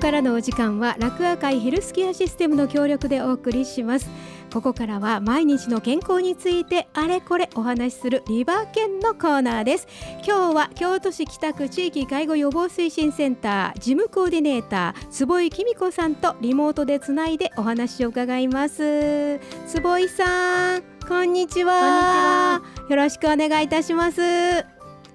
からのお時間は楽ア会ヘルスケアシステムの協力でお送りします。ここからは毎日の健康についてあれこれお話しするリバーケンのコーナーです。今日は京都市北区地域介護予防推進センター事務コーディネーター坪井紀美子さんとリモートでつないでお話を伺います。坪井さんこんにちは。よろしくお願いいたします。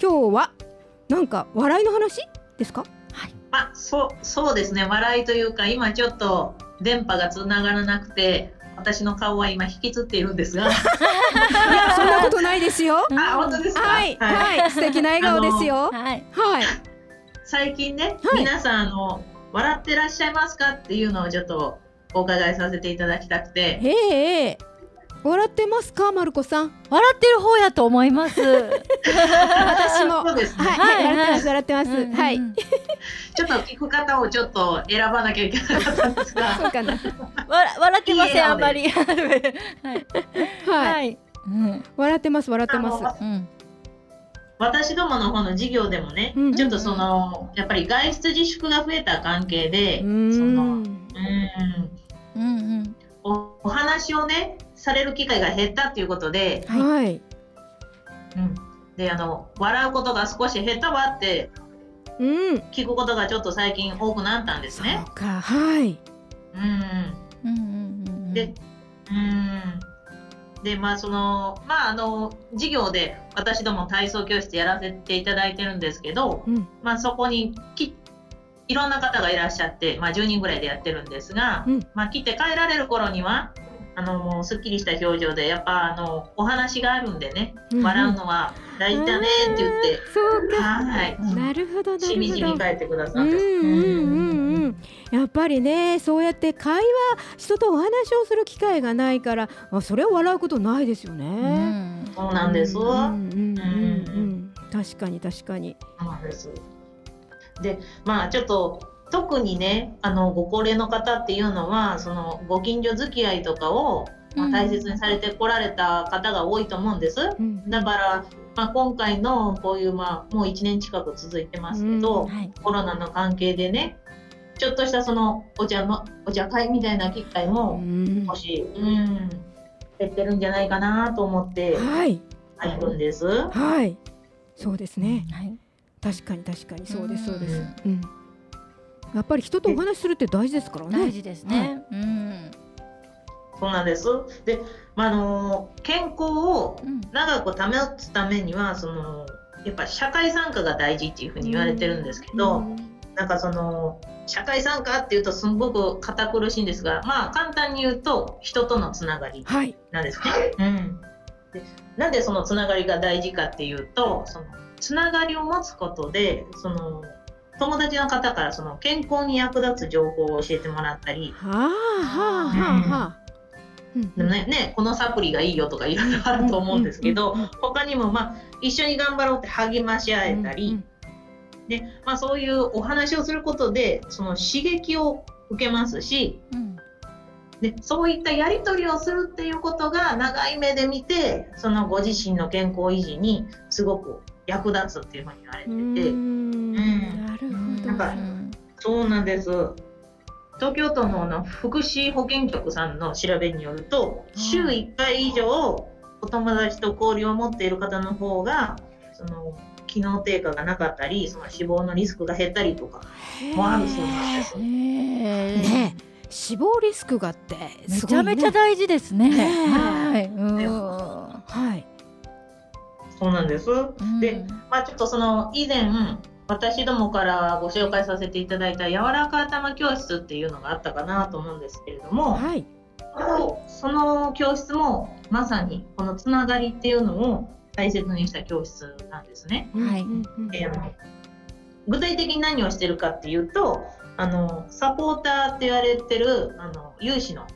今日はなんか笑いの話ですか？はいまあそうそうですね。笑いというか今ちょっと電波がつながらなくて私の顔は今引きつっているんですが。いやそんなことないですよ。あ本当ですか？はい、はい、はい、素敵な笑顔ですよ。はい、はい、最近ね、はい、皆さんあの笑ってらっしゃいますかっていうのをちょっとお伺いさせていただきたくて。ええ笑ってますか、まるこさん？笑ってる方やと思います。私も。そうですね。はい、はい、笑ってます、笑ってます。はい。ちょっと聞く方をちょっと選ばなきゃいけなかったんですが。そうかな。笑、笑ってません、あんまり。はい。はい。うん、笑ってます、笑ってます。うん。私どもの方の事業でもね、うん、ちょっとそのやっぱり外出自粛が増えた関係で、そのうんうんうんおお話をねされる機会が減ったっていうことで、はい。うん。で、あの、笑うことが少し減ったわって、うん。聞くことがちょっと最近多くなったんですね。そうか、はい。うん。うんうんうん。で、うん。で、まあ、その、まあ、あの、授業で私ども体操教室やらせていただいてるんですけど、うん、まあ、そこにきいろんな方がいらっしゃって、まあ、10人ぐらいでやってるんですが、うん、まあ、来て帰られる頃には、あのもうすっきりした表情でやっぱあのお話があるんでね、笑うのは大事だねって言って、そうか。はい、なるほどしみじみ書いてくださってやっぱりねそうやって会話人とお話をする機会がないからあそれを笑うことないですよね、そうなんです。確かに確かに。そうなんです。でまあちょっと特にねあのご高齢の方っていうのはそのご近所付き合いとかを、まあ、大切にされてこられた方が多いと思うんです、うん、だから、まあ、今回のこういう、まあ、もう1年近く続いてますけど、うん。はい、コロナの関係でねちょっとしたそのお茶のお茶会みたいな機会も、もし、うん、減ってるんじゃないかなと思って入るんです。はい、はい、そうですね、はい、確かに確かに。そうですそうです。うんやっぱり人とお話しするって大事ですからね。大事ですね。はい、うん。そうなんです。で、まあ、あの健康を長く保つためには、そのやっぱ社会参加が大事っていうふうに言われてるんですけど、うん、なんかその社会参加っていうとすごく堅苦しいんですが、まあ簡単に言うと人とのつながりなんですね。はい、うん。で、なんでそのつながりが大事かっていうと、そのつながりを持つことで、その友達の方からその健康に役立つ情報を教えてもらったり。はあはあはあ。でもねね、このサプリがいいよとかいろいろあると思うんですけど、他にも、まあ、一緒に頑張ろうって励まし合えたり、でまあ、そういうお話をすることでその刺激を受けますし、でそういったやり取りをするっていうことが長い目で見てそのご自身の健康維持にすごく役立つっていうふうに言われてて。うんなんかそうなんです。東京都のの福祉保健局さんの調べによると、週1回以上お友達と交流を持っている方の方がその機能低下がなかったりその死亡のリスクが減ったりとかもあるそうなんです。ね死亡リスクがってめちゃめちゃ大事ですね。はい、はい。そうなんです。で、まあちょっとその以前私どもからご紹介させていただいた柔らか頭教室っていうのがあったかなと思うんですけれども、はい、その教室もまさにこのつながりっていうのを大切にした教室なんですね。はい、えー、具体的に何をしてるかっていうとあのサポーターって言われてるあの有志の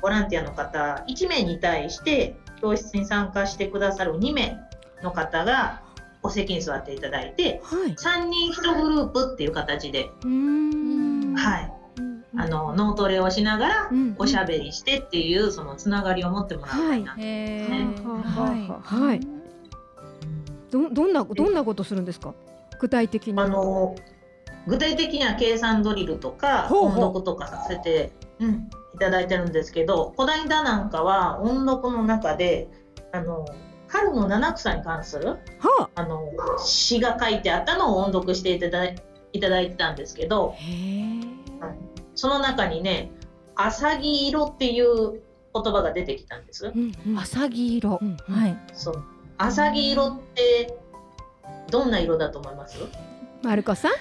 ボランティアの方1名に対して教室に参加してくださる2名の方がお席に座っていただいて、はい、3人1グループっていう形で、はい、あの脳トレをしながらおしゃべりしてっていうそのつながりを持ってもらいたいなと思いますね。はい、どどんなどんなことするんですか？具体的に。あの具体的には計算ドリルとか音読とかさせて、うん、いただいてるんですけどこないだなんかは音読の中であの春の七草に関するはあ。の詩が書いてあったのを音読していただいいただいてたんですけど。その中にね「あさぎ色」っていう言葉が出てきたんです。うんうん。あさぎ色、はい。そう。あさぎ色ってどんな色だと思います？マルコさん？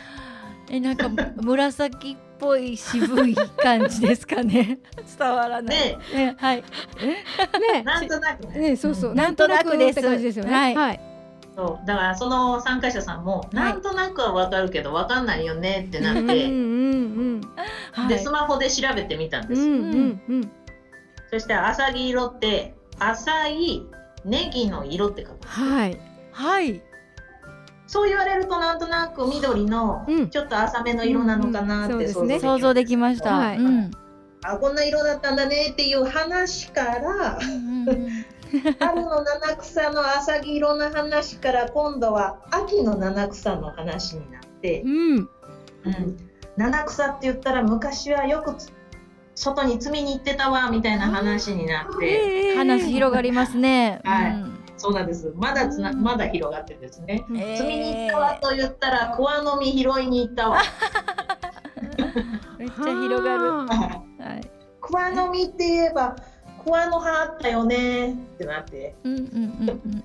えなんか紫っぽい渋い感じですかね。伝わらない、でえはい。ね。なんとなくね。ね、そうそう、ん。なんとなくです。って感じですよね。はい。はい。そう。だからその参加者さんも、い。なんとなくはわかるけどわかんないよねってなって、うんうんはい。でスマホで調べてみたんです、うんうんうん。うん。そしてあさぎ色って浅いネギの色って書くはい。はいそう言われるとなんとなく緑のうん。ちょっと浅めの色なのかなって想像できました、はい。うん。あこんな色だったんだねっていう話からうんうん春の七草の浅ぎ色の話から今度は秋の七草の話になってう、ん。うん、七草って言ったら昔はよくつ外に摘みに行ってたわみたいな話になって、ええ。話広がりますね、はい。うんそうなんです。まだつなまだ広がってですね、えー摘みに行ったわと言ったら桑の実拾いに行ったわ。めっちゃ広がる、ははい。桑の実って言えば桑の葉あったよね。ってなって。うんうんうんうん。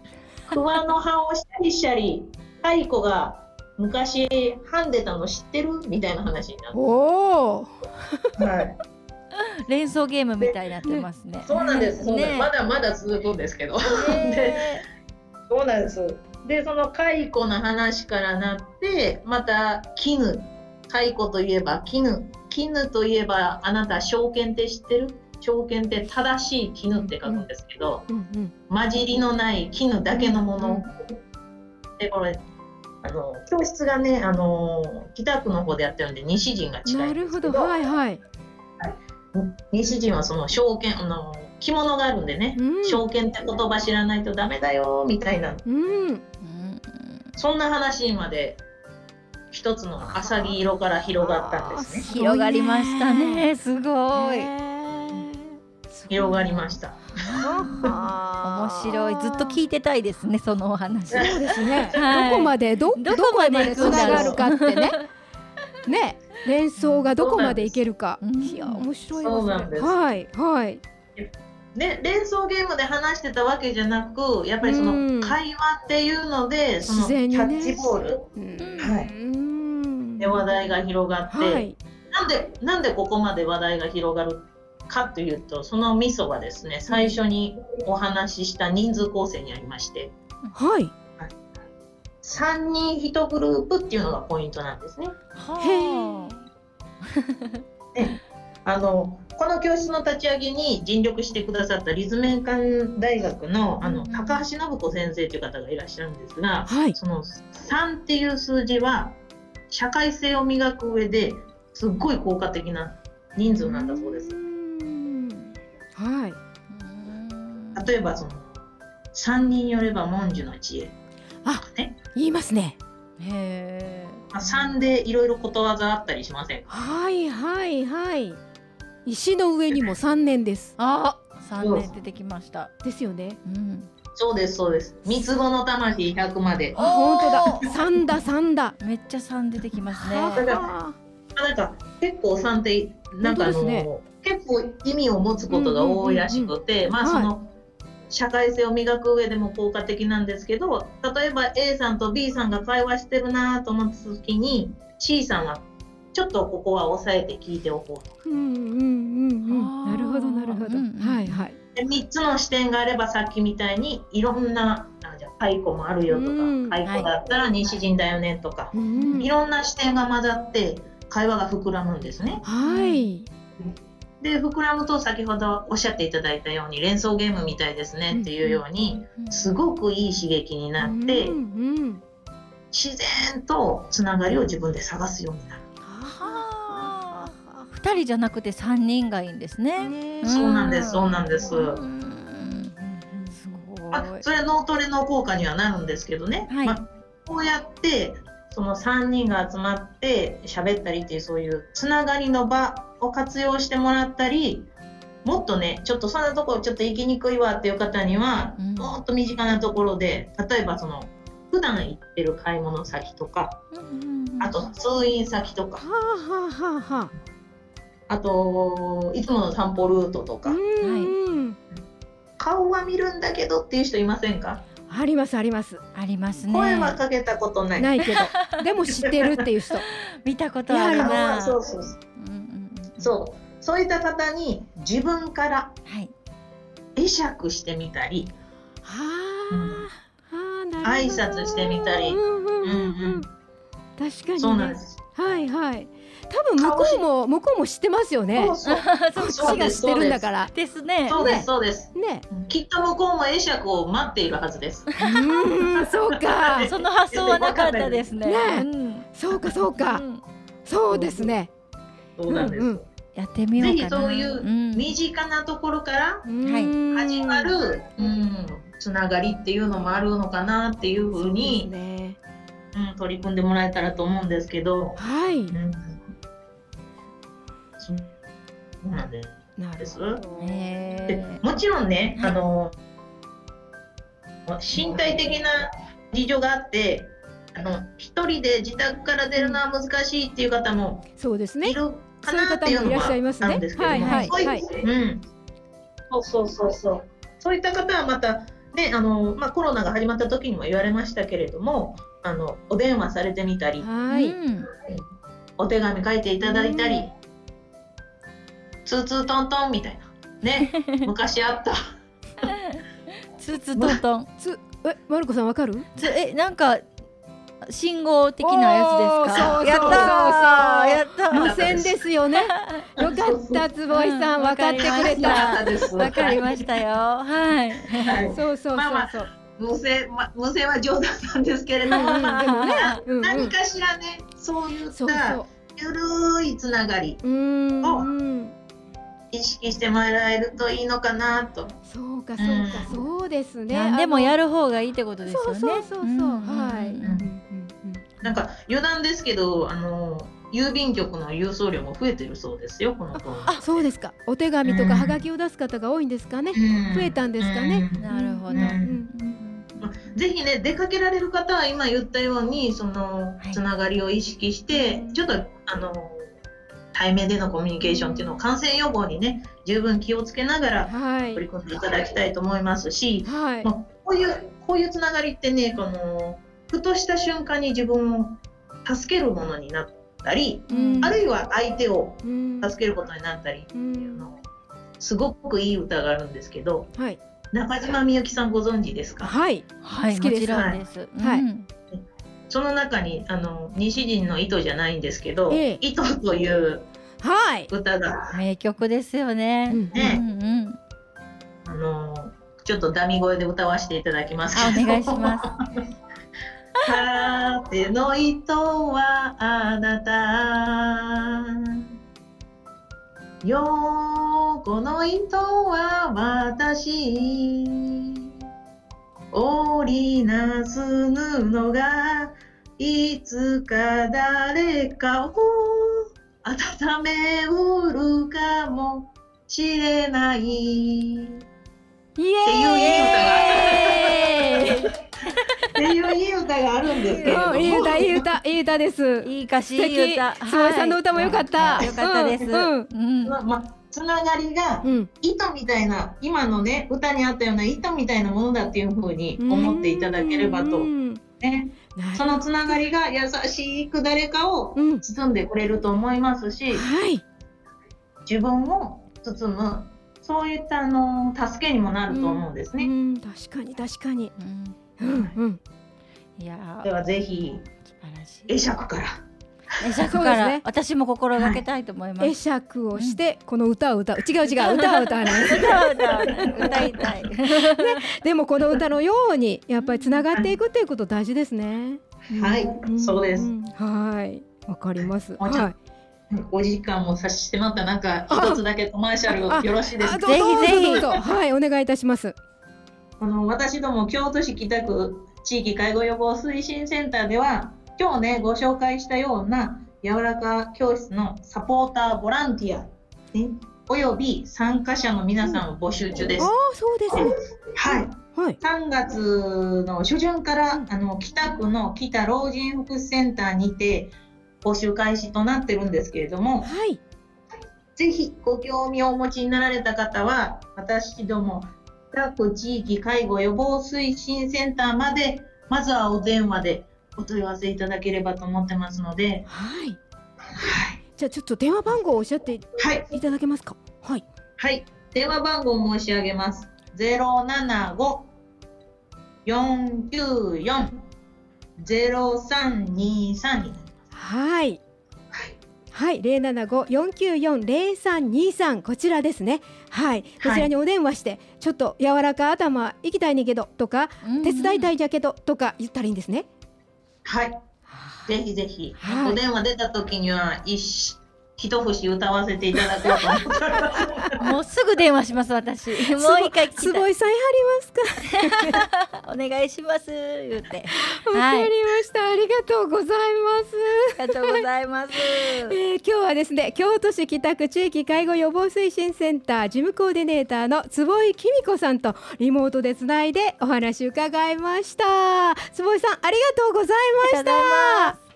桑の葉をシャリシャリ蚕が昔編んでたの知ってる？みたいな話になっおお。て、はい、連想ゲームみたいになってますね。そうなんです、ね。まだまだ続くんですけど。えそうなんです。でその蚕の話からなってまた絹蚕といえば絹絹といえばあなた証券って知ってる？証券って正しい絹って書くんですけど、うんうん。混じりのない絹だけのもの、でこれあの教室がねあの北区の方でやってるんで西陣が近ないるほど。はいはい。西陣はその証券あの着物があるんでね、うん。証券って言葉知らないとダメだよみたいな。うん。うん。そんな話にまで一つの浅木色から広がったんですね。広がりましたね。すごい。広がりました。面白い。ずっと聞いてたいですねそのお話。そうですね。はい。どこまでどどこまでどこまでつながるかってね。ね、連想がどこまでいけるか。うんいや面白いですはいはい。で連想ゲームで話してたわけじゃなくやっぱりそうん。の会話っていうのでそのキャッチボール。うん。はい。うん。で話題が広がって、はい。なんでなんでここまで話題が広がるかというとそのミソはですね最初にお話しした人数構成にありまして。はい。3人1グループっていうのがポイントなんですね。はあのこの教室の立ち上げに尽力してくださった立命館大学のあのうん高橋信子先生という方がいらっしゃるんですが、はい。その3っていう数字は社会性を磨く上ですっごい効果的な人数なんだそうです。うんはい。うん例えばその3人よれば文殊の知恵あね、言いますね。へまあ、3でいろいろことわざあったりしませんか？はいはいはい。石の上にも三年です。あ三年出てきました。ですよね。うん。そうですそうです。三つ子の魂100まで。あ本当だ。三だ三だ。めっちゃ三出てきますね。なんか結構3ってなんかあの、本当です結構意味を持つことが多いらしくて、まあその、社会性を磨く上でも効果的なんですけど例えば A さんと B さんが会話してるなと思った時に C さんはちょっとここは押さえて聞いておこうとうんうんうんうん。なるほどなるほど。うんうんはいはい。で3つの視点があればさっきみたいにいろんなあじゃあ蚕もあるよとかうん蚕だったら西陣だよねとか、うんいろんな視点が混ざって会話が膨らむんですね。はい。で膨らむと先ほどおっしゃっていただいたように連想ゲームみたいですねっていうようにすごくいい刺激になって。自然とつながりを自分で探すようになる。はあ二人じゃなくて三人がいいんですね。ねそうなんですそうなんです。うんすごい。まあ、それは脳トレの効果にはなるんですけどね、はい。まあ、こうやってその3人が集まって喋ったりっていうそういうつながりの場を活用してもらったりもっとねちょっとそんなところちょっと行きにくいわっていう方には、うん、もっと身近なところで例えばその普段行ってる買い物先とか、あと通院先とか、はあはあはあ、あ。といつもの散歩ルートとか、はい、顔は見るんだけどっていう人いませんか？ありますあります。ありますね。声はかけたことない。ないけど。でも知ってるっていう人。見たことあるなそうそうそう、うんうん、そうそういった方に自分から会釈してみたり、はあ、挨拶してみたり、うんうんうん、確かに、ね、そうなんですはいはい多分向こうも向こうも知ってますよね。そうそう。が知ってるんだから。ですね。そうですそうです。ね。きっと向こうも会釈を待っているはずです。うん、そうか。その発想はなかったですね。ね。そうかそうか。そうですね。そうなんです。やってみようぜひそういう身近なところから始まる、うん、つながりっていうのもあるのかなっていうふうに、ねうん、取り組んでもらえたらと思うんですけど。はい。うんそうなんです。でもちろんね、あの身体的な事情があって、あの一人で自宅から出るのは難しいっていう方もそうですね。いるかなっていうのはあるんですけども、はい。はい。はい、うん、そうそうそうそう。そういった方はまたね、あのまあコロナが始まった時にも言われましたけれども、あのお電話されてみたり、はい、お手紙書いていただいたり。ツーツートントンみたいな。ね。昔あった。ツーツートントン、つえマルコさんわかる？つえなんか信号的なやつですか？やったやった無線ですよね。よかった坪井さん分かってくれた。わかりましたよ。はい。そうそうそうそう。無線、ま、無線は冗談なんですけれども、でもね、何かしらね、そういったゆるいつながりを意識してもらえるといいのかなと。そうかそうか、うん、そうですね。何でもやる方がいいってことですよね。そうそうそうはい。なんか余談ですけどあの郵便局の郵送料も増えてるそうですよこのあそうですか。お手紙とかはがきを出す方が多いんですかね。うん、増えたんですかね。なるほど。うん。ぜひね出かけられる方は今言ったようにそのつながりを意識して、はい、ちょっとあの対面でのコミュニケーションっていうのを感染予防にね十分気をつけながら取り組んでいただきたいと思いますし、はい、まあ、こういうこういうつながりってねこのふとした瞬間に自分を助けるものになったり、うん、あるいは相手を助けることになったりっていうの、すごくいい歌があるんですけど、はい、中島みゆきさんご存知ですか？はい、はい、好きです。はい、はい、その中にあの西陣の糸じゃないんですけど、ええ、糸という歌が、はい、名曲ですよね。ね、うんうん、あのちょっとダミ声で歌わせていただきますお願いします。手の糸はあなた横の糸は私織りなす布がいつか誰かを温めうるかもしれない。っていういい歌が。っていういい歌があるんですけどいい歌いい歌いい歌です。いい歌詞いい歌。すごいさんの歌も良かった、良かったです、うん。ままつながりが糸みたいな、今のね歌にあったような糸みたいなものだっていうふうに思っていただければと、ね、そのつながりが優しく誰かを包んでくれると思いますし、はい、自分を包む。そういったあの助けにもなると思うんですね。確かに確かに。うんうん。いやではぜひ会釈から。会釈から、ね、私も心がけたいと思います。会釈をして、この歌を歌う違う違う 歌を歌わない。歌を歌う歌いたい。ね、でもこの歌のようにやっぱりつながっていくっていうこと大事ですね。はい、そうです。はいわかります。はい。お時間も差し迫った中一つだけコマーシャルよろしいですか？ぜひぜひはいお願いいたします。この私ども京都市北区地域介護予防推進センターでは今日ねご紹介したような柔らか教室のサポーターボランティア、ね、および参加者の皆さんを募集中です。あそうですね。はい。はい、3月の初旬からあの北区の北老人福祉センターにて募集開始となってるんですけれども、はい、ぜひご興味をお持ちになられた方は私ども各地域介護予防推進センターまでまずはお電話でお問い合わせいただければと思ってますので、はい、はい、じゃあちょっと電話番号をおっしゃっていただけますか？はい、はい、電話番号を申し上げます。ゼロ七五四九四ゼロ三二三になります。はい。はい、零七五四九四零三二三こちらですね。はい、こちらにお電話して、はい、ちょっと柔らか頭行きたいねんけどとか、うんうん、手伝いたいじゃけどとか言ったらいいんですね。はい。ぜひぜひ、はい、お電話出た時には一一節歌わせていただこうと思ってもうすぐ電話します私。もう一回聞きすごいさんやりますか。お願いします言って。わかりました、はい、ありがとうございます。ありがとうございます、えー、今日はですね京都市北区地域介護予防推進センター事務コーディネーターの坪井紀美子さんとリモートでつないでお話伺いました。坪井さんありがとうございました。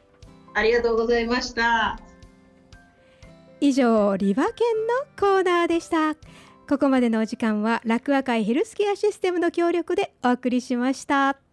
ありがとうございました以上リバケンのコーナーでした。ここまでのお時間は楽和会ヘルスケアシステムの協力でお送りしました。